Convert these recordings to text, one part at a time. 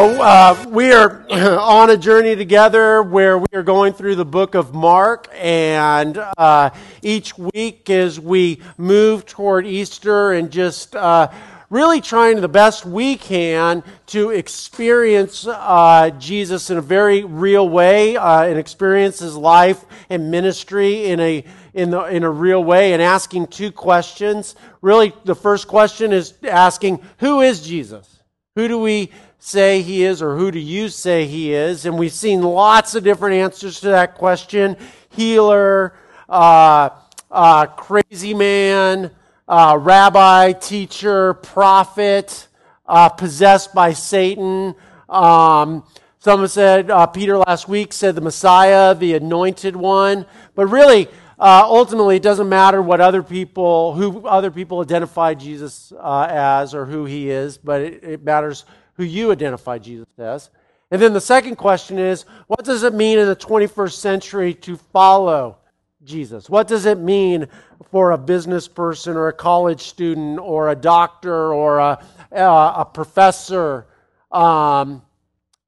Oh, uh, we are on a journey together where we are going through the book of Mark, and uh, each week as we move toward Easter and just uh, really trying the best we can to experience uh, Jesus in a very real way uh, and experience his life and ministry in a in, the, in a real way and asking two questions. Really, the first question is asking, Who is Jesus? Who do we say he is, or who do you say he is? And we've seen lots of different answers to that question healer, uh, uh, crazy man, uh, rabbi, teacher, prophet, uh, possessed by Satan. Um, someone said, uh, Peter last week said the Messiah, the anointed one. But really, uh, ultimately, it doesn't matter what other people, who other people identify Jesus as or who he is, but it, it matters who you identify Jesus as. And then the second question is, what does it mean in the 21st century to follow Jesus? What does it mean for a business person or a college student or a doctor or a, a professor um,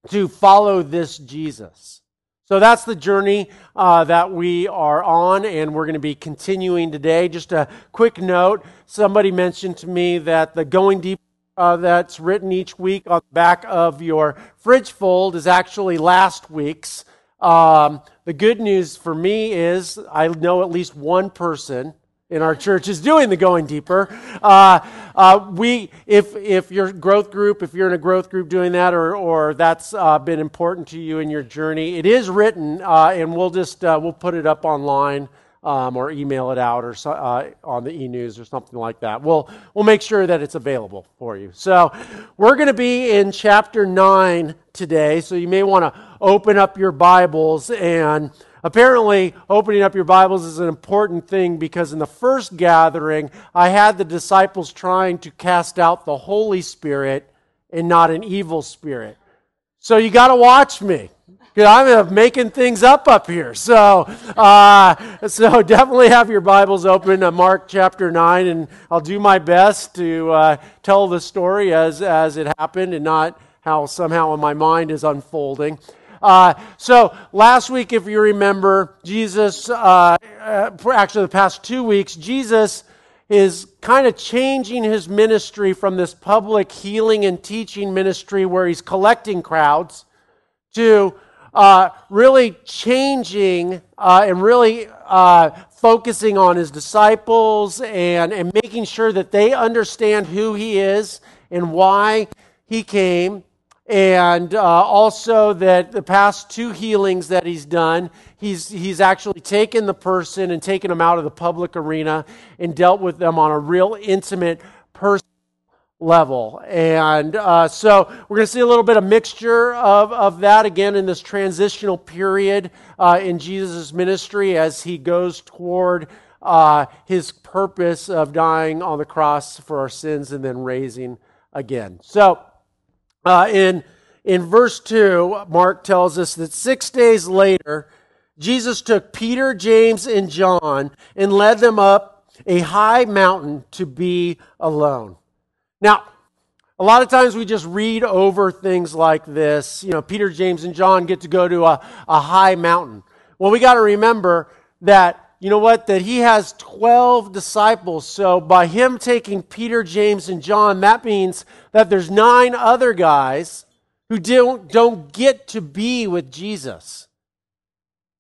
to follow this Jesus? So that's the journey uh, that we are on, and we're going to be continuing today. Just a quick note somebody mentioned to me that the Going Deep uh, that's written each week on the back of your fridge fold is actually last week's. Um, the good news for me is I know at least one person in our church is doing the going deeper. Uh, uh, we, if if your growth group, if you're in a growth group doing that, or or that's uh, been important to you in your journey, it is written, uh, and we'll just uh, we'll put it up online. Um, or email it out or uh, on the e-news or something like that. We'll we'll make sure that it's available for you. So we're going to be in chapter nine today. So you may want to open up your Bibles and Apparently, opening up your Bibles is an important thing because in the first gathering, I had the disciples trying to cast out the Holy Spirit and not an evil spirit. So you got to watch me. I'm making things up up here. So, uh, so definitely have your Bibles open Mark chapter 9, and I'll do my best to uh, tell the story as, as it happened and not how somehow my mind is unfolding. Uh, so last week, if you remember, Jesus, uh, uh, actually the past two weeks, Jesus is kind of changing his ministry from this public healing and teaching ministry where he's collecting crowds to uh, really changing uh, and really uh, focusing on his disciples and, and making sure that they understand who he is and why he came. And uh, also that the past two healings that he's done, he's, he's actually taken the person and taken them out of the public arena and dealt with them on a real intimate, personal level. And uh, so we're going to see a little bit of mixture of, of that again in this transitional period uh, in Jesus' ministry as he goes toward uh, his purpose of dying on the cross for our sins and then raising again. So, uh, in, in verse 2, Mark tells us that six days later, Jesus took Peter, James, and John and led them up a high mountain to be alone. Now, a lot of times we just read over things like this. You know, Peter, James, and John get to go to a, a high mountain. Well, we got to remember that you know what? That he has 12 disciples. So by him taking Peter, James, and John, that means that there's nine other guys who don't, don't get to be with Jesus.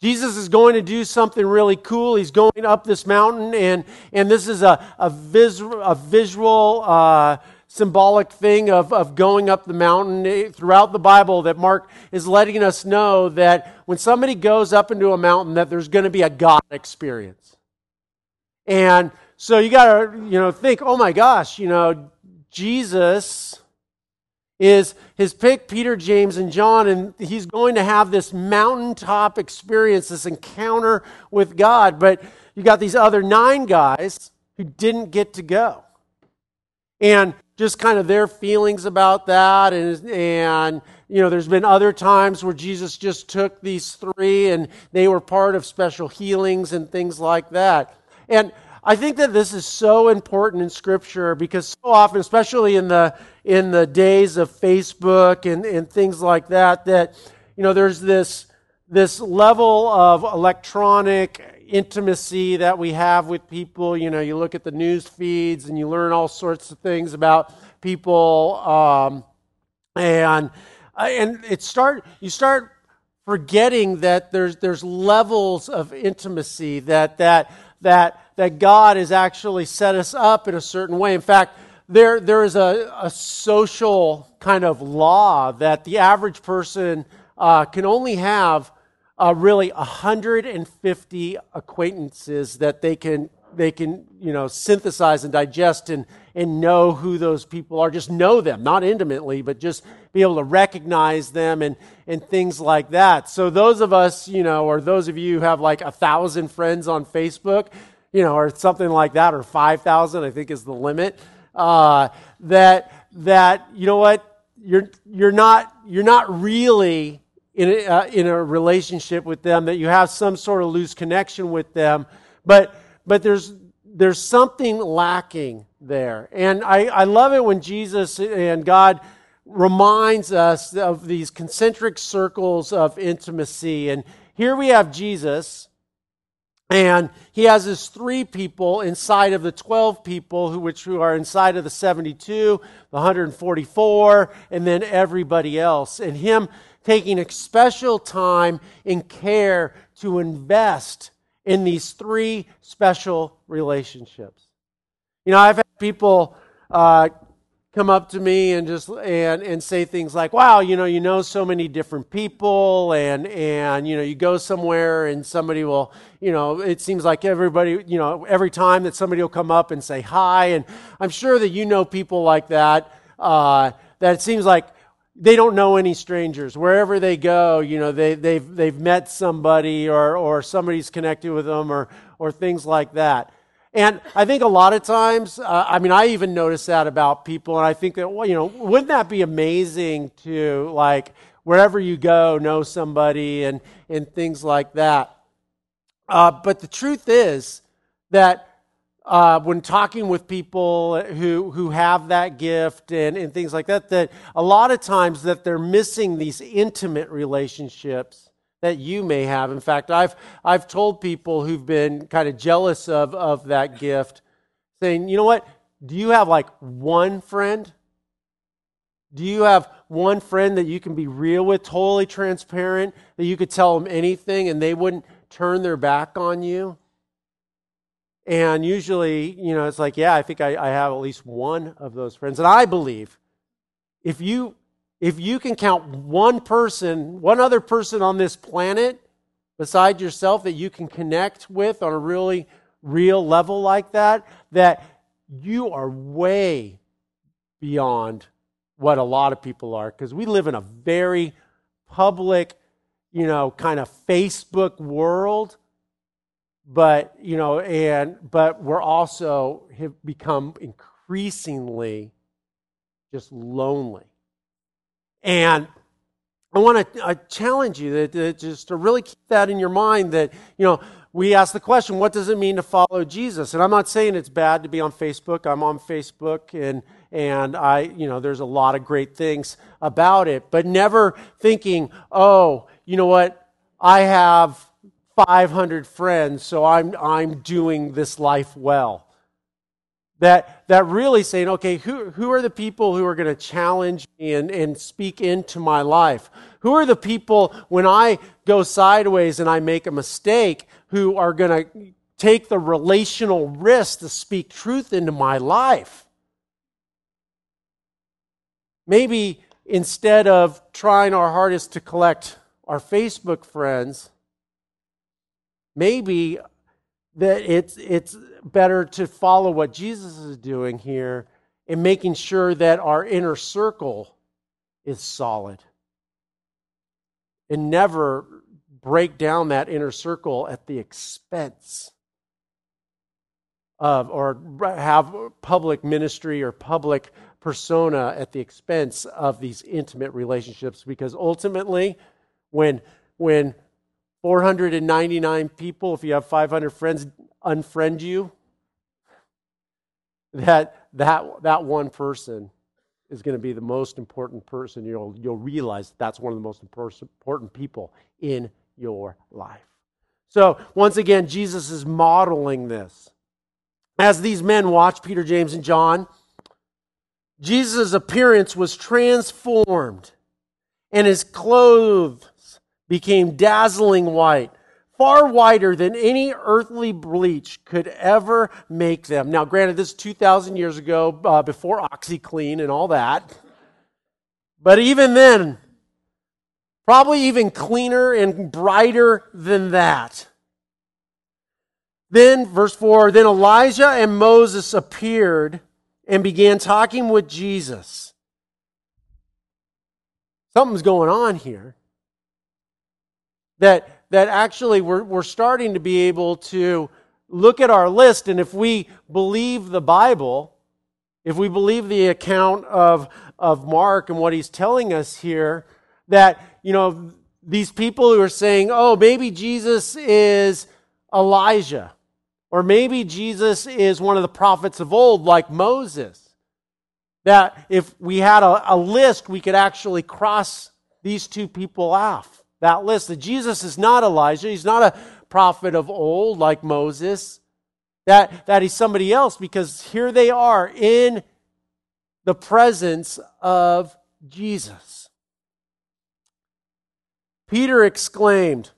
Jesus is going to do something really cool. He's going up this mountain, and, and this is a, a, vis, a visual. Uh, symbolic thing of, of going up the mountain eh, throughout the bible that mark is letting us know that when somebody goes up into a mountain that there's going to be a god experience and so you got to you know think oh my gosh you know jesus is his pick peter james and john and he's going to have this mountaintop experience this encounter with god. But you got these other nine guys who didn't get to go. And just kind of their feelings about that and and you know there's been other times where Jesus just took these three and they were part of special healings and things like that. And I think that this is so important in Scripture because so often, especially in the in the days of Facebook and, and things like that, that you know there's this this level of electronic intimacy that we have with people. You know, you look at the news feeds and you learn all sorts of things about people, um, and and it start you start forgetting that there's there's levels of intimacy that that that that God has actually set us up in a certain way. In fact, there there is a, a social kind of law that the average person uh, can only have uh, really 150 acquaintances that they can they can you know synthesize and digest and and know who those people are. Just know them not intimately but just be able to recognize them and and things like that. So those of us you know or those of you who have like a thousand friends on facebook you know or something like that or 5000 i think is the limit uh, that that you know what? You're you're not you're not really in a, uh, in a relationship with them that you have some sort of loose connection with them but but there's there's something lacking there. And I, I love it when Jesus and God reminds us of these concentric circles of intimacy. And here we have Jesus, and he has his three people inside of the 12 people, who, which who are inside of the 72, the 144, and then everybody else. And him taking a special time and care to invest in these three special relationships. You know, I've had people uh, come up to me and just and and say things like, "Wow, you know, you know so many different people, and and you know, you go somewhere and somebody will, you know, it seems like everybody, you know, every time that somebody will come up and say hi, and I'm sure that you know people like that. Uh, that it seems like they don't know any strangers. Wherever they go, you know, they, they've, they've met somebody or, or somebody's connected with them or, or things like that. And I think a lot of times, uh, I mean, I even notice that about people, and I think that, well, you know, wouldn't that be amazing to, like, wherever you go, know somebody and, and things like that? Uh, but the truth is that uh, when talking with people who, who have that gift and, and things like that, that a lot of times that they're missing these intimate relationships that you may have. In fact, I've, I've told people who've been kind of jealous of, of that gift, saying, you know what? Do you have like one friend? Do you have one friend that you can be real with, totally transparent, that you could tell them anything and they wouldn't turn their back on you? And usually, you know, it's like, yeah, I think I, I have at least one of those friends. And I believe if you if you can count one person, one other person on this planet beside yourself that you can connect with on a really real level like that, that you are way beyond what a lot of people are because we live in a very public, you know, kind of Facebook world but you know and but we're also have become increasingly just lonely. And i want to I challenge you that, that just to really keep that in your mind that you know we ask the question what does it mean to follow jesus? And i'm not saying it's bad to be on facebook. I'm on facebook and and i you know there's a lot of great things about it but never thinking oh you know what? I have 500 friends, so I'm, I'm doing this life well. That, that really saying, okay, who, who are the people who are going to challenge me and, and speak into my life? Who are the people when I go sideways and I make a mistake who are going to take the relational risk to speak truth into my life? Maybe instead of trying our hardest to collect our Facebook friends, maybe that it's, it's better to follow what Jesus is doing here in making sure that our inner circle is solid and never break down that inner circle at the expense of or have public ministry or public persona at the expense of these intimate relationships. Because ultimately when when 499 people, if you have 500 friends, unfriend you, that that, that one person is going to be the most important person. You'll, you'll realize that's one of the most important people in your life. So, once again, Jesus is modeling this. As these men watched Peter, James, and John, Jesus' appearance was transformed, and his clothes became dazzling white far whiter than any earthly bleach could ever make them. Now, granted, this is 2,000 years ago, uh, before OxiClean and all that. But even then, probably even cleaner and brighter than that. Then, verse 4 Then Elijah and Moses appeared and began talking with Jesus. Something's going on here. That that actually we're, we're starting to be able to look at our list, and if we believe the Bible, if we believe the account of, of Mark and what he's telling us here, that, you know, these people who are saying, oh, maybe Jesus is Elijah, or maybe Jesus is one of the prophets of old, like Moses. That if we had a, a list, we could actually cross these two people off that list that Jesus is not Elijah, he's not a prophet of old like Moses, that, that he's somebody else because here they are in the presence of Jesus. Peter exclaimed,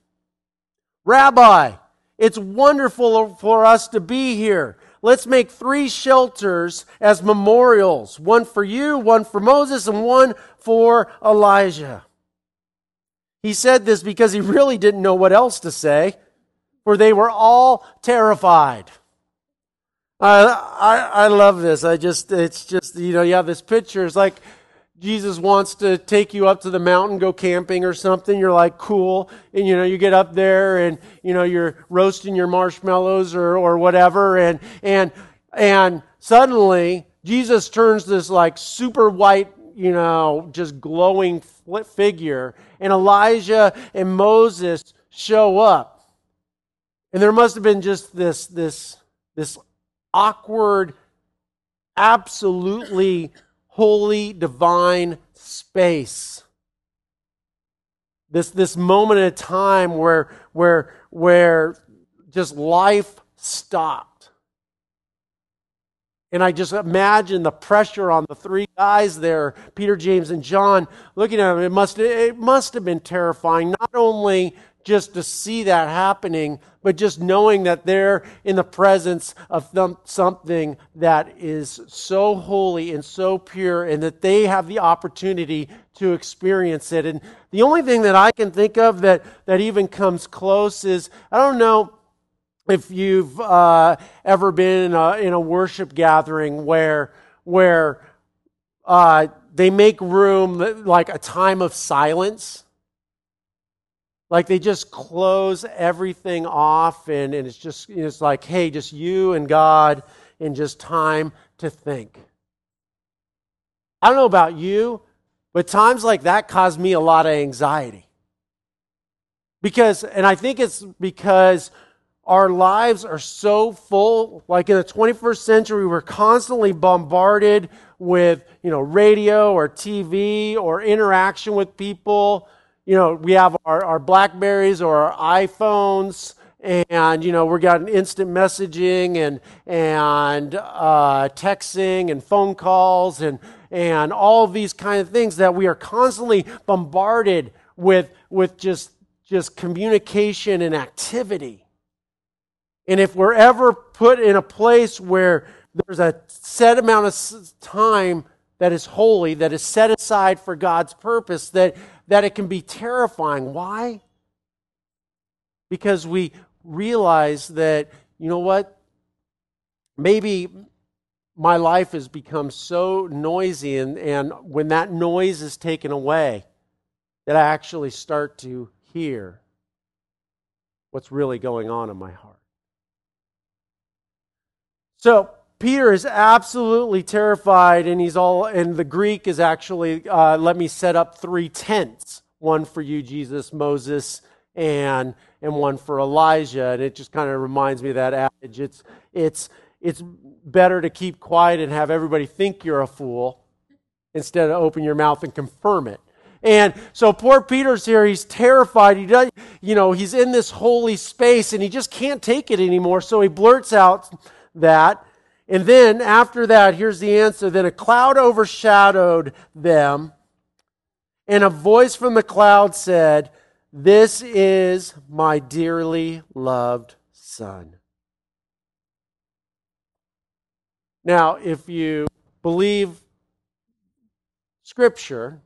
Rabbi, it's wonderful for us to be here. Let's make three shelters as memorials one for you, one for Moses, and one for Elijah. He said this because he really didn't know what else to say, for they were all terrified. I, I, I love this. I just, it's just, you know, you have this picture. It's like Jesus wants to take you up to the mountain, go camping or something. You're like, cool. And, you know, you get up there and, you know, you're roasting your marshmallows or, or whatever. And, and, and suddenly Jesus turns this like super white you know, just glowing figure, and Elijah and Moses show up. And there must have been just this, this, this awkward, absolutely holy, divine space. This, this moment in time where, where, where just life stopped. And I just imagine the pressure on the three guys there, Peter, James, and John, looking at them. It must, it must have been terrifying, not only just to see that happening, but just knowing that they're in the presence of something that is so holy and so pure, and that they have the opportunity to experience it. And the only thing that I can think of that, that even comes close is I don't know if you've uh, ever been in a, in a, worship gathering where where uh, they make room like a time of silence. Like they just close everything off and, and it's just it's like hey just you and god and just time to think. I don't know about you but times like that cause me a lot of anxiety. Because and i think it's because our lives are so full. Like in the 21st century, we're constantly bombarded with, you know, radio or TV or interaction with people. You know, we have our, our Blackberries or our iPhones and you know we got an instant messaging and and uh, texting and phone calls and and all these kind of things that we are constantly bombarded with with just just communication and activity and if we're ever put in a place where there's a set amount of time that is holy, that is set aside for God's purpose, that, that it can be terrifying. Why? Because we realize that, you know what? Maybe my life has become so noisy, and, and when that noise is taken away, that I actually start to hear what's really going on in my heart. So Peter is absolutely terrified, and he's all. And the Greek is actually uh, let me set up three tents: one for you, Jesus, Moses, and and one for Elijah. And it just kind of reminds me of that adage. It's it's it's better to keep quiet and have everybody think you're a fool instead of open your mouth and confirm it. And so poor Peter's here. He's terrified. He does, you know, he's in this holy space and he just can't take it anymore. So he blurts out that. And then after that, here's the answer. Then a cloud overshadowed them, and a voice from the cloud said, This is my dearly loved son. Now, if you believe Scripture,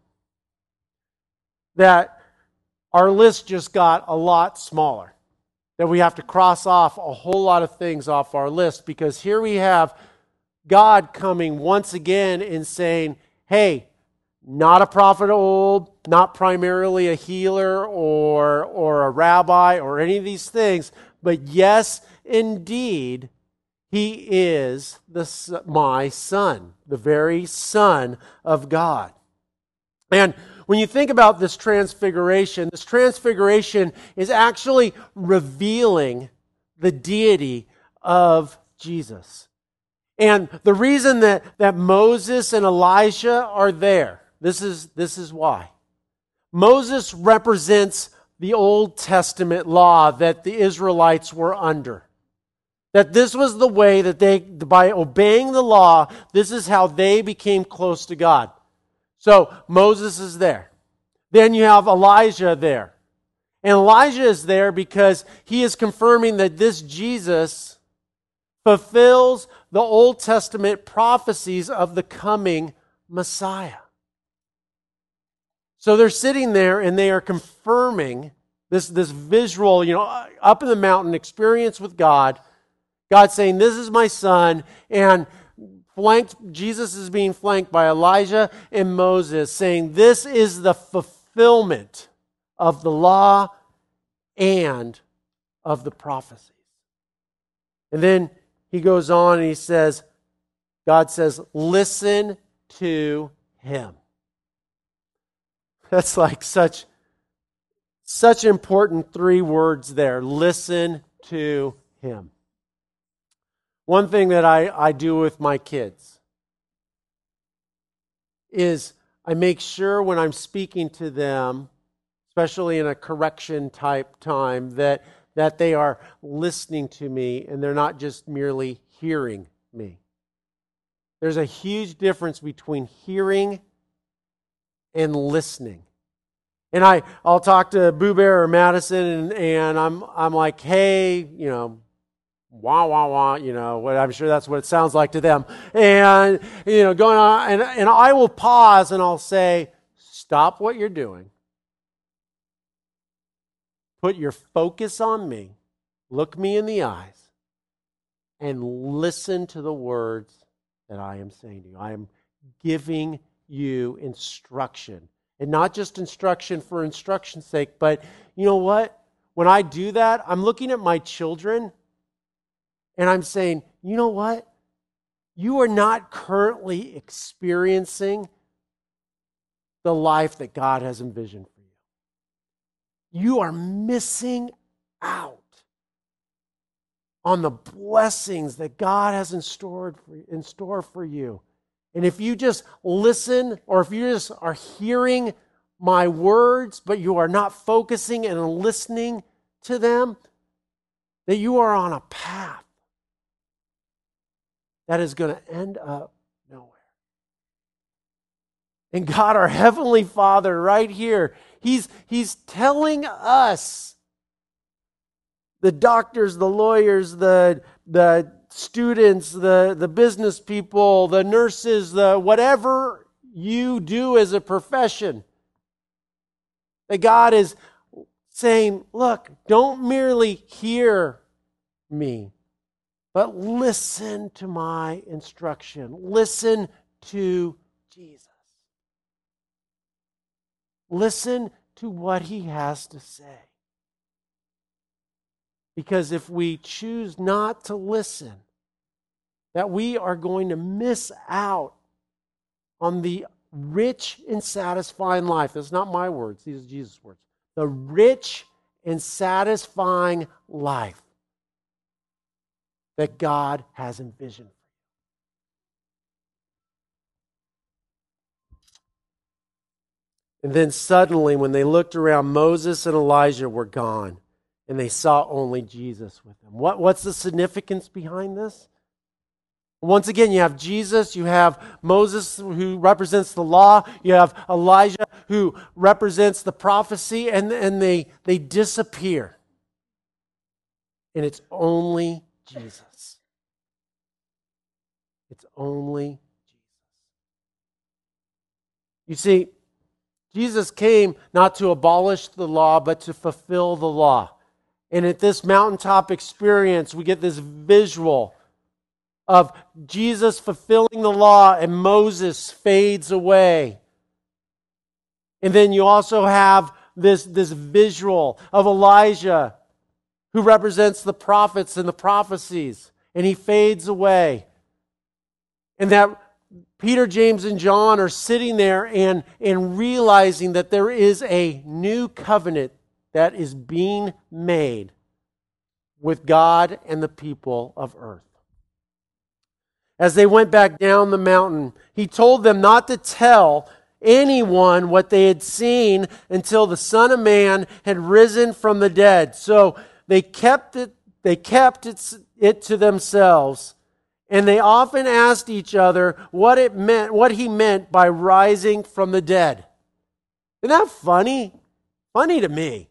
that our list just got a lot smaller. That we have to cross off a whole lot of things off our list because here we have God coming once again and saying, hey, not a prophet old, not primarily a healer or, or a rabbi or any of these things, but yes, indeed, he is the, my son, the very son of God. And when you think about this transfiguration, this transfiguration is actually revealing the deity of Jesus. And the reason that, that Moses and Elijah are there, this is, this is why. Moses represents the Old Testament law that the Israelites were under. That this was the way that they, by obeying the law, this is how they became close to God. So Moses is there. Then you have Elijah there. And Elijah is there because he is confirming that this Jesus fulfills the Old Testament prophecies of the coming Messiah. So they're sitting there and they are confirming this, this visual, you know, up in the mountain experience with God. God saying, This is my son. And flanked, Jesus is being flanked by Elijah and Moses, saying, This is the fulfillment of the law and of the prophecies. And then he goes on and he says, God says, Listen to him. That's like such such important three words there. Listen to him. One thing that I, I do with my kids is I make sure when I'm speaking to them, especially in a correction type time, that, that they are listening to me and they're not just merely hearing me. There's a huge difference between hearing and listening. And I, I'll talk to Boo Bear or Madison, and, and I'm, I'm like, hey, you know, wah wah wah you know what i'm sure that's what it sounds like to them. And you know going on and, and i will pause and i'll say stop what you're doing. Put your focus on me. Look me in the eyes and listen to the words that i am saying to you. I am giving you instruction. And not just instruction for instruction's sake but you know what? When i do that i'm looking at my children and I'm saying, you know what? You are not currently experiencing the life that God has envisioned for you. You are missing out on the blessings that God has in store for, in store for you. And if you just listen, or if you just are hearing my words, but you are not focusing and listening to them, that you are on a path that is going to end up nowhere. And God, our Heavenly Father, right here, He's, he's telling us, the doctors, the lawyers, the, the students, the, the business people, the nurses, the whatever you do as a profession, that God is saying, look, don't merely hear me, but listen to my instruction. Listen to Jesus. Listen to what he has to say. Because if we choose not to listen, that we are going to miss out on the rich and satisfying life. That's not my words, these are Jesus' words. The rich and satisfying life that God has envisioned. And then suddenly, when they looked around, Moses and Elijah were gone, and they saw only Jesus with them. What, what's the significance behind this? Once again, you have Jesus, you have Moses who represents the law, you have Elijah who represents the prophecy, and, and they, they disappear. And it's only Jesus. It's only Jesus. You see, Jesus came not to abolish the law, but to fulfill the law. And at this mountaintop experience, we get this visual of Jesus fulfilling the law and Moses fades away. And then you also have this, this visual of Elijah who represents the prophets and the prophecies, and he fades away. And that Peter, James, and John are sitting there and, and realizing that there is a new covenant that is being made with God and the people of earth. As they went back down the mountain, he told them not to tell anyone what they had seen until the Son of Man had risen from the dead. So they kept it, they kept it, it to themselves and they often asked each other what it meant, what he meant by rising from the dead. Isn't that funny? Funny to me.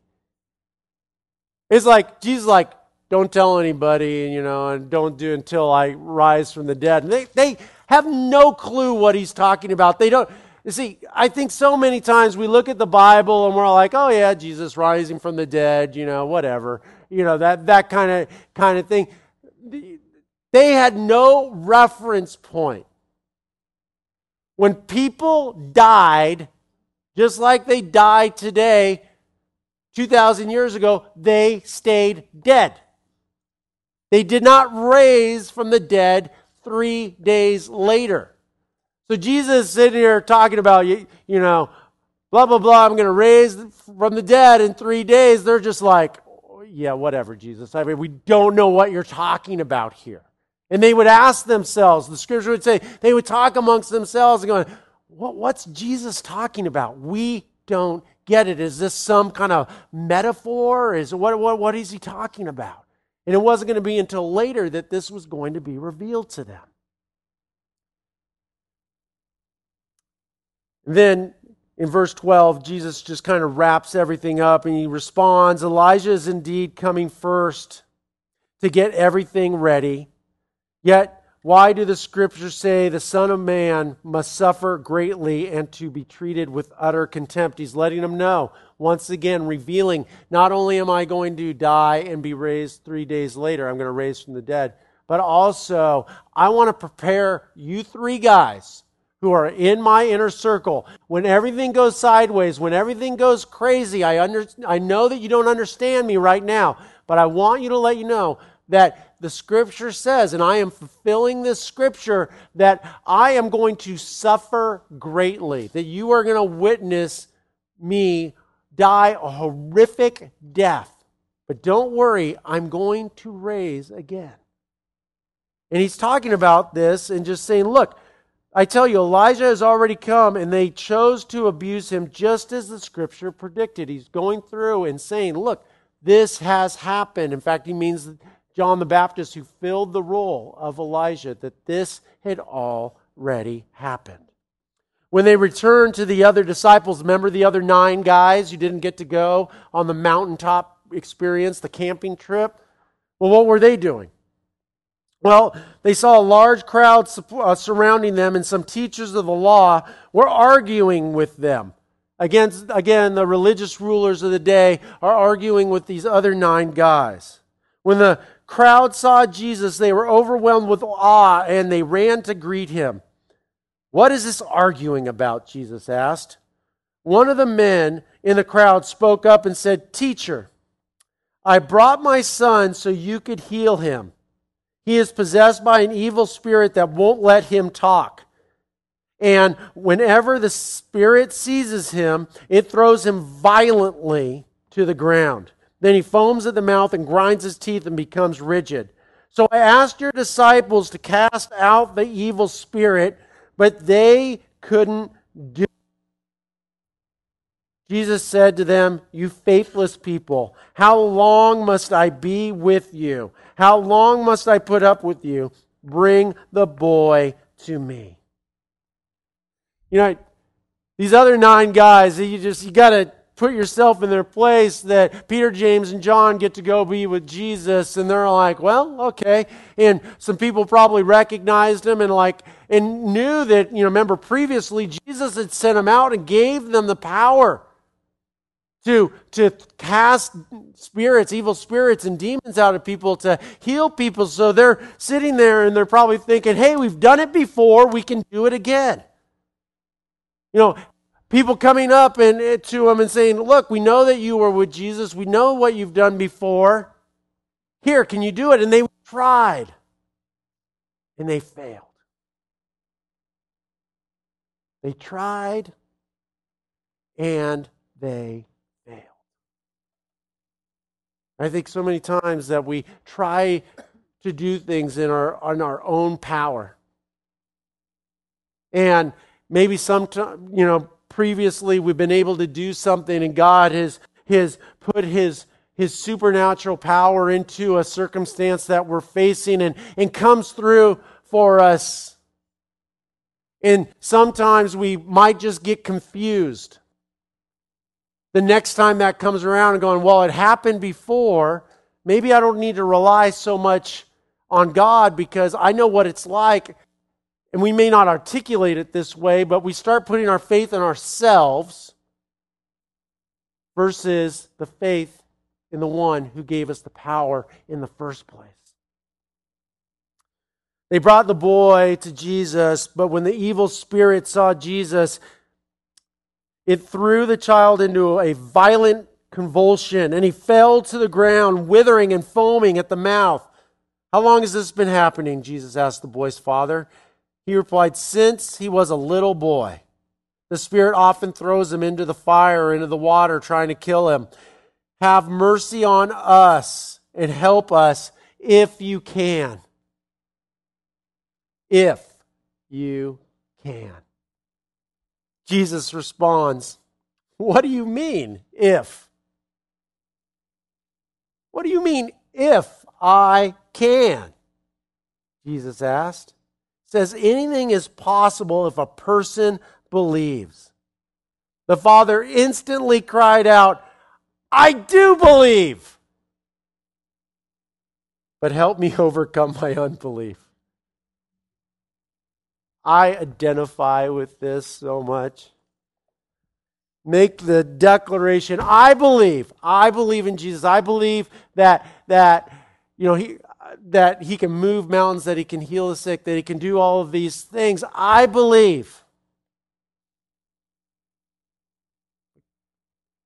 It's like Jesus like, don't tell anybody, you know, and don't do until I rise from the dead. And they, they have no clue what he's talking about. They don't you see, I think so many times we look at the Bible and we're like, oh yeah, Jesus rising from the dead, you know, whatever. You know, that that kind of kind of thing they had no reference point. When people died, just like they die today, 2,000 years ago, they stayed dead. They did not raise from the dead three days later. So Jesus is sitting here talking about, you, you know, blah, blah, blah, I'm going to raise from the dead in three days. They're just like, yeah, whatever, Jesus. I mean, we don't know what you're talking about here. And they would ask themselves, the scripture would say, they would talk amongst themselves and going, what, what's Jesus talking about? We don't get it. Is this some kind of metaphor? Is what, what, what is he talking about? And it wasn't going to be until later that this was going to be revealed to them. Then in verse 12, Jesus just kind of wraps everything up and he responds Elijah is indeed coming first to get everything ready. Yet, why do the scriptures say the Son of Man must suffer greatly and to be treated with utter contempt? He's letting them know, once again, revealing not only am I going to die and be raised three days later, I'm going to raise from the dead, but also I want to prepare you three guys who are in my inner circle. When everything goes sideways, when everything goes crazy, I, under, I know that you don't understand me right now, but I want you to let you know that the scripture says, and I am fulfilling this scripture, that I am going to suffer greatly, that you are going to witness me die a horrific death. But don't worry, I'm going to raise again. And he's talking about this and just saying, look, I tell you, Elijah has already come, and they chose to abuse him just as the scripture predicted. He's going through and saying, look, this has happened. In fact, he means John the Baptist who filled the role of Elijah, that this had already happened. When they returned to the other disciples, remember the other nine guys who didn't get to go on the mountaintop experience, the camping trip? Well, what were they doing? Well, they saw a large crowd uh, surrounding them, and some teachers of the law were arguing with them. Against, again, the religious rulers of the day are arguing with these other nine guys. When the crowd saw Jesus, they were overwhelmed with awe and they ran to greet him. What is this arguing about? Jesus asked. One of the men in the crowd spoke up and said, Teacher, I brought my son so you could heal him. He is possessed by an evil spirit that won't let him talk. And whenever the spirit seizes him, it throws him violently to the ground. Then he foams at the mouth and grinds his teeth and becomes rigid. So I asked your disciples to cast out the evil spirit, but they couldn't do. Jesus said to them, You faithless people, how long must I be with you? How long must I put up with you? Bring the boy to me. You know, these other nine guys, you just, you got to put yourself in their place that Peter, James, and John get to go be with Jesus, and they're like, well, okay. And some people probably recognized him and like, and knew that, you know, remember previously Jesus had sent them out and gave them the power to, to cast spirits, evil spirits and demons out of people, to heal people. So they're sitting there and they're probably thinking, hey, we've done it before, we can do it again. You know, people coming up and eh, to them and saying, look, we know that you were with Jesus, we know what you've done before. Here, can you do it? And they tried and they failed. They tried and they I think so many times that we try to do things in our, on our own power. And maybe sometime, you know, previously we've been able to do something and God has, has put his, his supernatural power into a circumstance that we're facing and, and comes through for us. And sometimes we might just get confused the next time that comes around and going, well, it happened before, maybe I don't need to rely so much on God because I know what it's like. And we may not articulate it this way, but we start putting our faith in ourselves versus the faith in the one who gave us the power in the first place. They brought the boy to Jesus, but when the evil spirit saw Jesus, it threw the child into a violent convulsion, and he fell to the ground, withering and foaming at the mouth. How long has this been happening? Jesus asked the boy's father. He replied, Since he was a little boy. The Spirit often throws him into the fire into the water, trying to kill him. Have mercy on us and help us if you can. If you can. Jesus responds, What do you mean, if? What do you mean, if I can? Jesus asked. Says anything is possible if a person believes. The father instantly cried out, I do believe. But help me overcome my unbelief. I identify with this so much. Make the declaration, I believe, I believe in Jesus. I believe that that you know he that he can move mountains, that he can heal the sick, that he can do all of these things. I believe.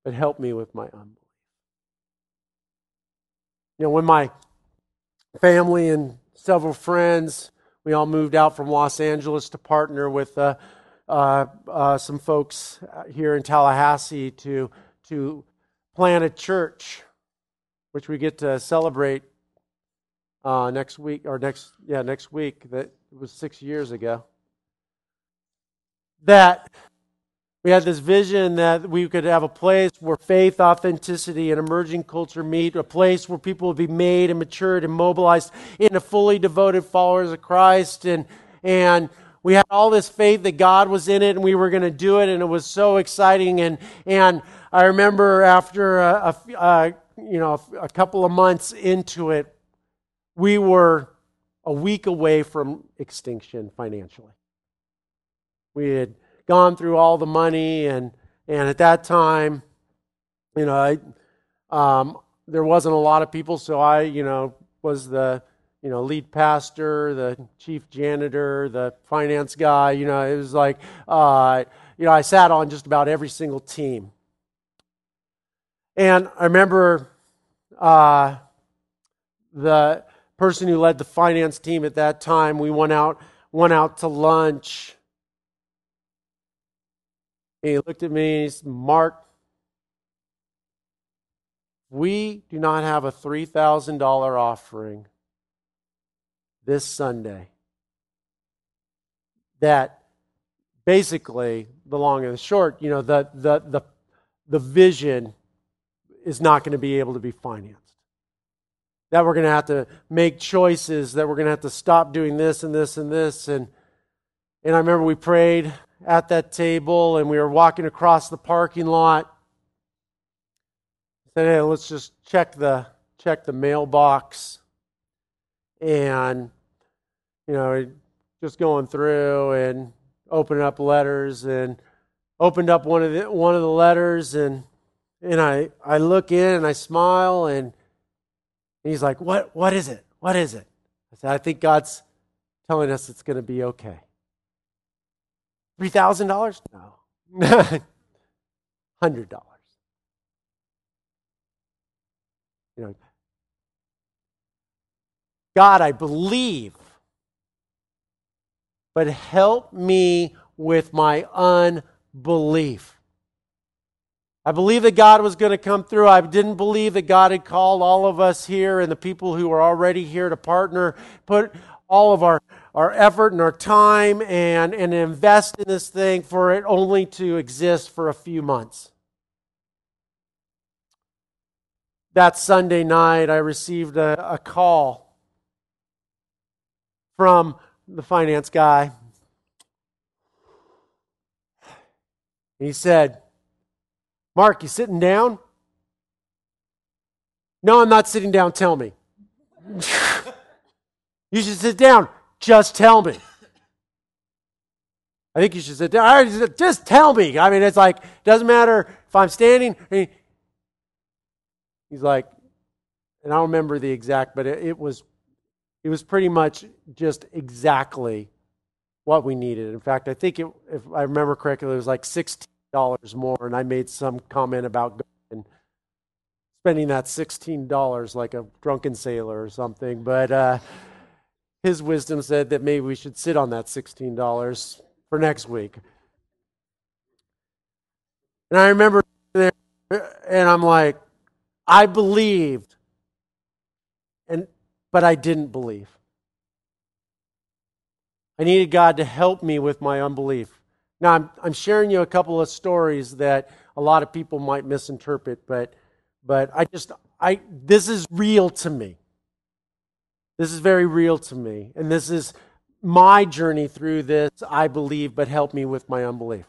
But help me with my unbelief. You know, when my family and several friends we all moved out from Los Angeles to partner with uh, uh, uh, some folks here in Tallahassee to, to plant a church, which we get to celebrate uh, next week, or next, yeah, next week. That was six years ago. That we had this vision that we could have a place where faith, authenticity, and emerging culture meet, a place where people would be made and matured and mobilized into fully devoted followers of Christ. And, and we had all this faith that God was in it and we were going to do it, and it was so exciting. And, and I remember after a, a, a you know, a, a couple of months into it, we were a week away from extinction financially. We had gone through all the money, and and at that time, you know, I, um, there wasn't a lot of people, so I, you know, was the you know lead pastor, the chief janitor, the finance guy. You know, it was like, uh, you know, I sat on just about every single team, and I remember uh, the person who led the finance team at that time. We went out went out to lunch and he looked at me and he said, Mark, we do not have a $3,000 offering. this Sunday that basically the long and the short, you know, the the the the vision is not going to be able to be financed. That we're going to have to make choices, that we're going to have to stop doing this and this and this. And, and I remember we prayed at that table and we were walking across the parking lot. I Said, hey, let's just check the check the mailbox. And, you know, just going through and opening up letters and opened up one of the one of the letters and and I, I look in and I smile and, he's like, what, what is it? What is it? I said, I think God's telling us it's going to be okay. $3,000? No. $100. You know, God, I believe, but help me with my unbelief. I believe that God was going to come through. I didn't believe that God had called all of us here and the people who are already here to partner, put all of our, our effort and our time and, and invest in this thing for it only to exist for a few months. That Sunday night, I received a, a call from the finance guy. He said, Mark, you sitting down? No, I'm not sitting down. Tell me. you should sit down. Just tell me. I think you should sit down. Just tell me. I mean, it's like, doesn't matter if I'm standing. He's like, and I don't remember the exact, but it, it was, it was pretty much just exactly what we needed. In fact, I think it, if I remember correctly, it was like 16 dollars more, and I made some comment about going spending that sixteen dollars like a drunken sailor or something. But uh, his wisdom said that maybe we should sit on that sixteen dollars for next week. And I remember there, and I'm like, I believed, and but I didn't believe. I needed God to help me with my unbelief. Now, I'm, I'm sharing you a couple of stories that a lot of people might misinterpret, but, but I just, I, this is real to me. This is very real to me. And this is my journey through this, I believe, but help me with my unbelief.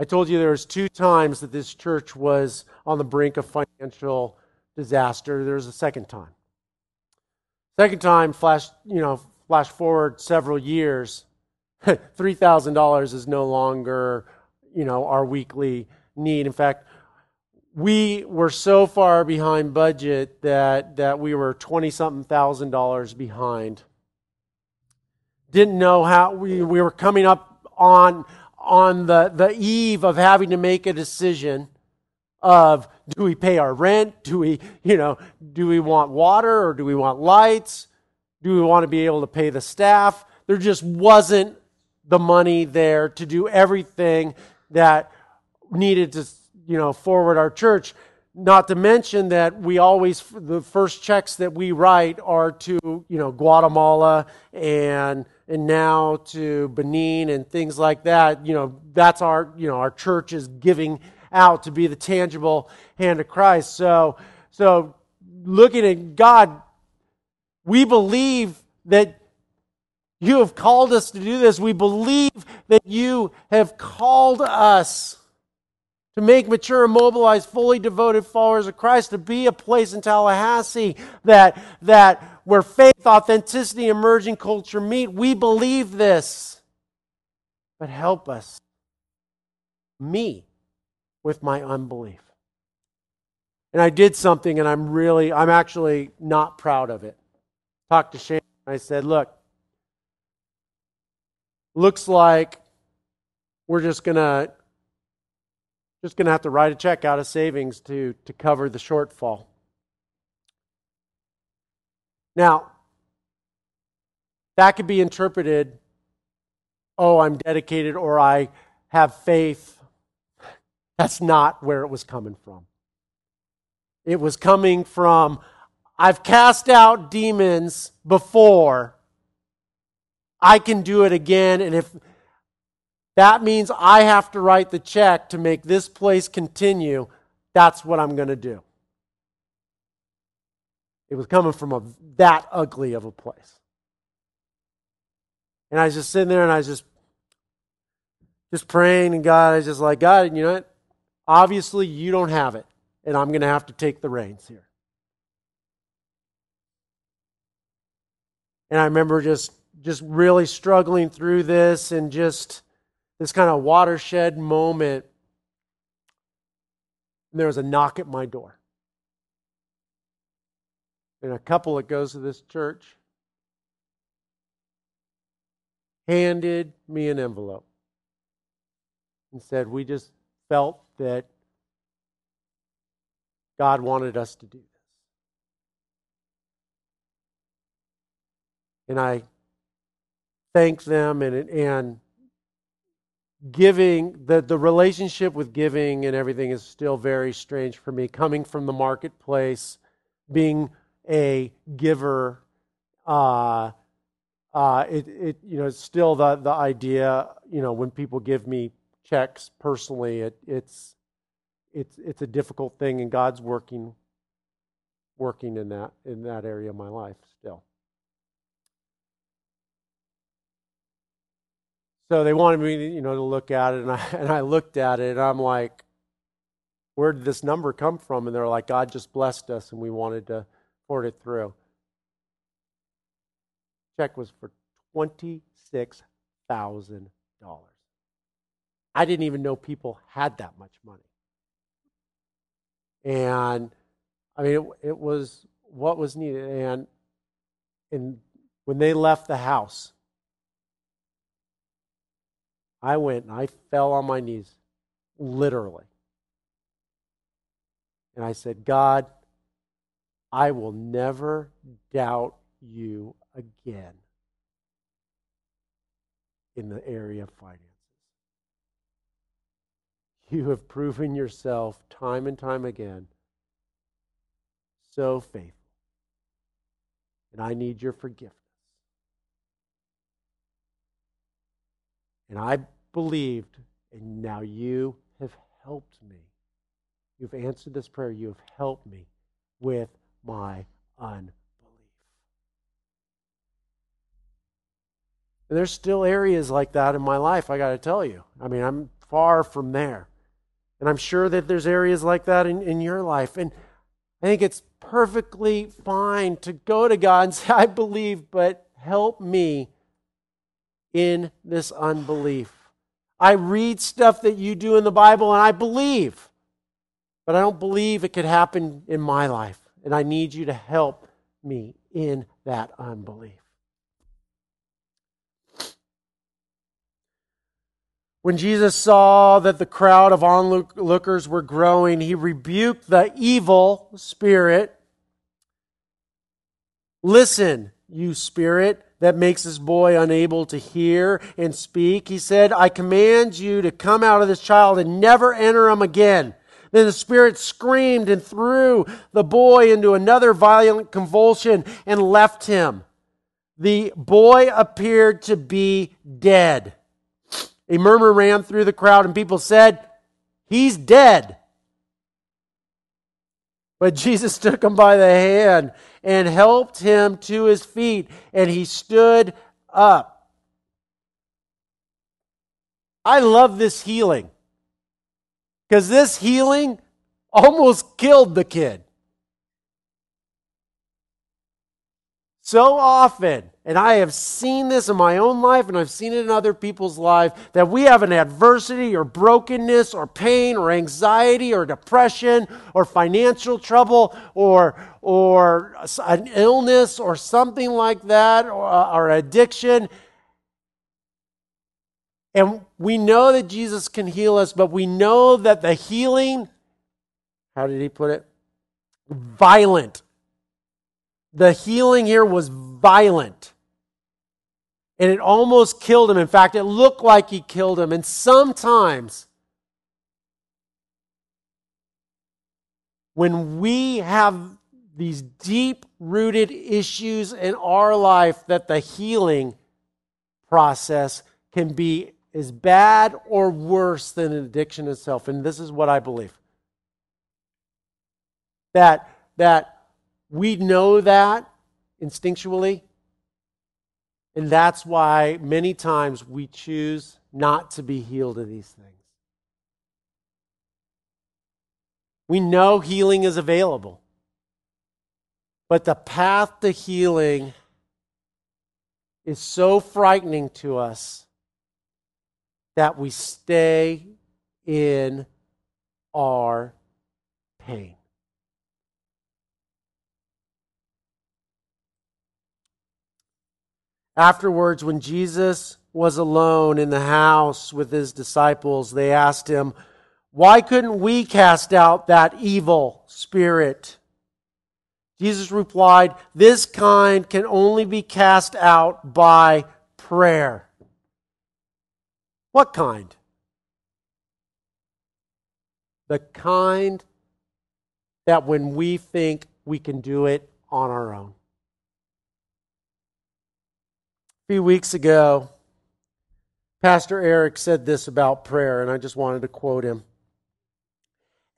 I told you there was two times that this church was on the brink of financial disaster. There was a second time. Second time, flash, you know, flash forward several years. $3,000 is no longer, you know, our weekly need. In fact, we were so far behind budget that, that we were 20 something thousand dollars behind. Didn't know how we, we were coming up on, on the, the eve of having to make a decision of do we pay our rent? Do we, you know, do we want water or do we want lights? Do we want to be able to pay the staff? There just wasn't the money there to do everything that needed to, you know, forward our church. Not to mention that we always, the first checks that we write are to, you know, Guatemala and, and now to Benin and things like that. You know, that's our, you know, our church is giving out to be the tangible hand of Christ. So, so looking at God, we believe that you have called us to do this. We believe that you have called us to make mature, and mobilized, fully devoted followers of Christ, to be a place in Tallahassee that, that where faith, authenticity, emerging culture meet. We believe this. But help us, me, with my unbelief. And I did something, and I'm really, I'm actually not proud of it. Talked to Shane, I said, look, looks like we're just going to just going to have to write a check out of savings to, to cover the shortfall. Now, that could be interpreted oh, I'm dedicated or I have faith. That's not where it was coming from. It was coming from I've cast out demons before. I can do it again. And if that means I have to write the check to make this place continue, that's what I'm going to do. It was coming from a, that ugly of a place. And I was just sitting there and I was just just praying and God, I was just like, God, you know what? Obviously you don't have it. And I'm gonna have to take the reins here. And I remember just just really struggling through this and just this kind of watershed moment. And there was a knock at my door. And a couple that goes to this church handed me an envelope and said, We just felt that God wanted us to do this. And I thanked them and, and giving the, the relationship with giving and everything is still very strange for me. Coming from the marketplace being a giver uh, uh, it, it, you know, it's still the, the idea, you know, when people give me checks personally, it, it's, it's, it's a difficult thing and God's working, working in that, in that area of my life still. So they wanted me, you know, to look at it, and I, and I looked at it, and I'm like, where did this number come from? And they're like, God just blessed us, and we wanted to port it through check was for $26,000. I didn't even know people had that much money. And I mean, it, it was what was needed. And, and when they left the house, I went and I fell on my knees, literally. And I said, God, I will never doubt you again in the area of finances. You have proven yourself time and time again so faithful. And I need your forgiveness. And I believed, and now you have helped me. You've answered this prayer. You have helped me with my unbelief. And there's still areas like that in my life, I got to tell you. I mean, I'm far from there. And I'm sure that there's areas like that in, in your life. And I think it's perfectly fine to go to God and say, I believe, but help me in this unbelief. I read stuff that you do in the Bible and I believe, but I don't believe it could happen in my life. And I need you to help me in that unbelief. When Jesus saw that the crowd of onlookers were growing, he rebuked the evil spirit. Listen, you spirit that makes this boy unable to hear and speak. He said, I command you to come out of this child and never enter him again. Then the spirit screamed and threw the boy into another violent convulsion and left him. The boy appeared to be dead. A murmur ran through the crowd, and people said, He's dead. But Jesus took him by the hand and helped him to his feet, and he stood up. I love this healing because this healing almost killed the kid. So often, and I have seen this in my own life and I've seen it in other people's lives, that we have an adversity or brokenness or pain or anxiety or depression or financial trouble or, or an illness or something like that or, uh, or addiction. And we know that Jesus can heal us, but we know that the healing, how did he put it? Violent the healing here was violent. And it almost killed him. In fact, it looked like he killed him. And sometimes, when we have these deep rooted issues in our life that the healing process can be as bad or worse than an addiction itself. And this is what I believe. That, that we know that instinctually, and that's why many times we choose not to be healed of these things. We know healing is available. But the path to healing is so frightening to us that we stay in our pain. Afterwards, when Jesus was alone in the house with his disciples, they asked him, Why couldn't we cast out that evil spirit? Jesus replied, This kind can only be cast out by prayer. What kind? The kind that when we think we can do it on our own. A few weeks ago, Pastor Eric said this about prayer, and I just wanted to quote him.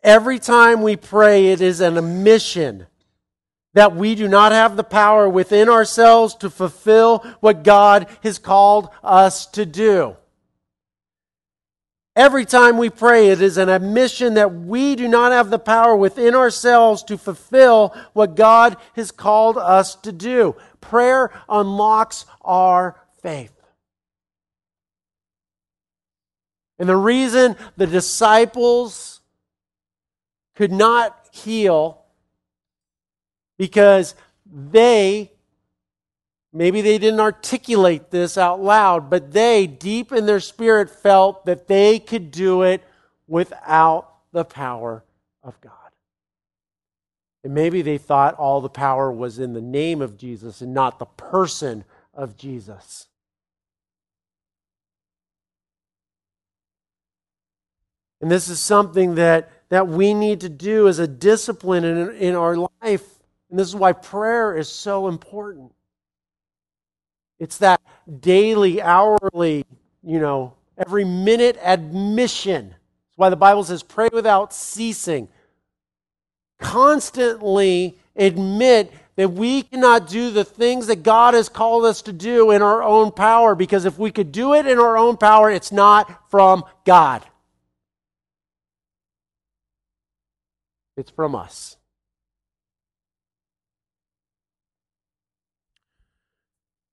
Every time we pray, it is an admission that we do not have the power within ourselves to fulfill what God has called us to do. Every time we pray, it is an admission that we do not have the power within ourselves to fulfill what God has called us to do. Prayer unlocks our faith. And the reason the disciples could not heal because they maybe they didn't articulate this out loud, but they deep in their spirit felt that they could do it without the power of God. And maybe they thought all the power was in the name of Jesus and not the person of Jesus. And this is something that, that we need to do as a discipline in, in our life. And this is why prayer is so important. It's that daily, hourly, you know, every minute admission. That's why the Bible says pray without ceasing constantly admit that we cannot do the things that God has called us to do in our own power because if we could do it in our own power, it's not from God. It's from us.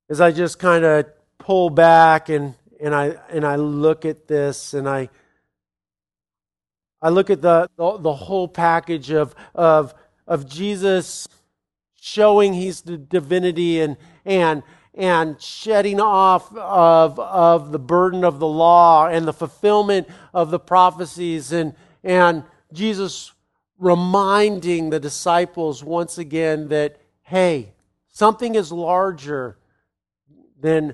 As I just kind of pull back and, and I and I look at this and I I look at the, the, the whole package of, of, of Jesus showing he's the divinity and, and, and shedding off of, of the burden of the law and the fulfillment of the prophecies and, and Jesus reminding the disciples once again that, hey, something is larger than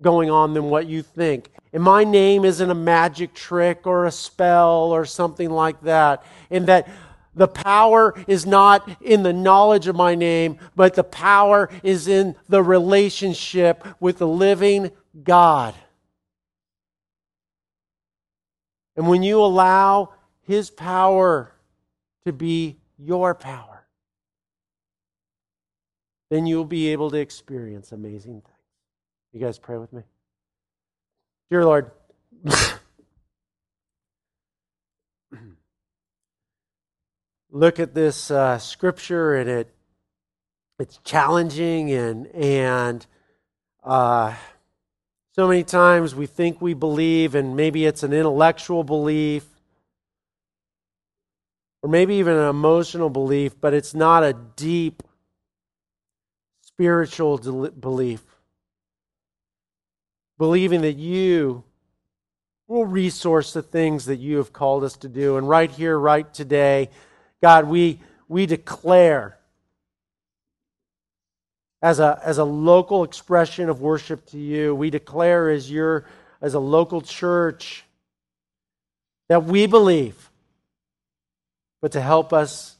going on than what you think. And my name isn't a magic trick or a spell or something like that. And that the power is not in the knowledge of my name, but the power is in the relationship with the living God. And when you allow His power to be your power, then you'll be able to experience amazing things. You guys pray with me? Dear Lord, look at this uh, scripture and it it's challenging and and uh, so many times we think we believe and maybe it's an intellectual belief or maybe even an emotional belief but it's not a deep spiritual belief believing that you will resource the things that you have called us to do. And right here, right today, God, we, we declare as a, as a local expression of worship to you, we declare as your as a local church that we believe, but to help us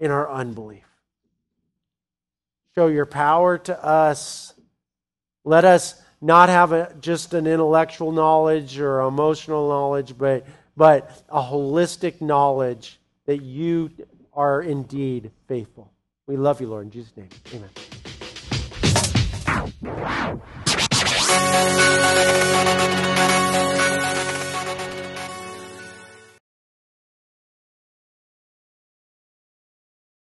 in our unbelief. Show your power to us. Let us not have a, just an intellectual knowledge or emotional knowledge, but, but a holistic knowledge that you are indeed faithful. We love you, Lord. In Jesus' name, amen.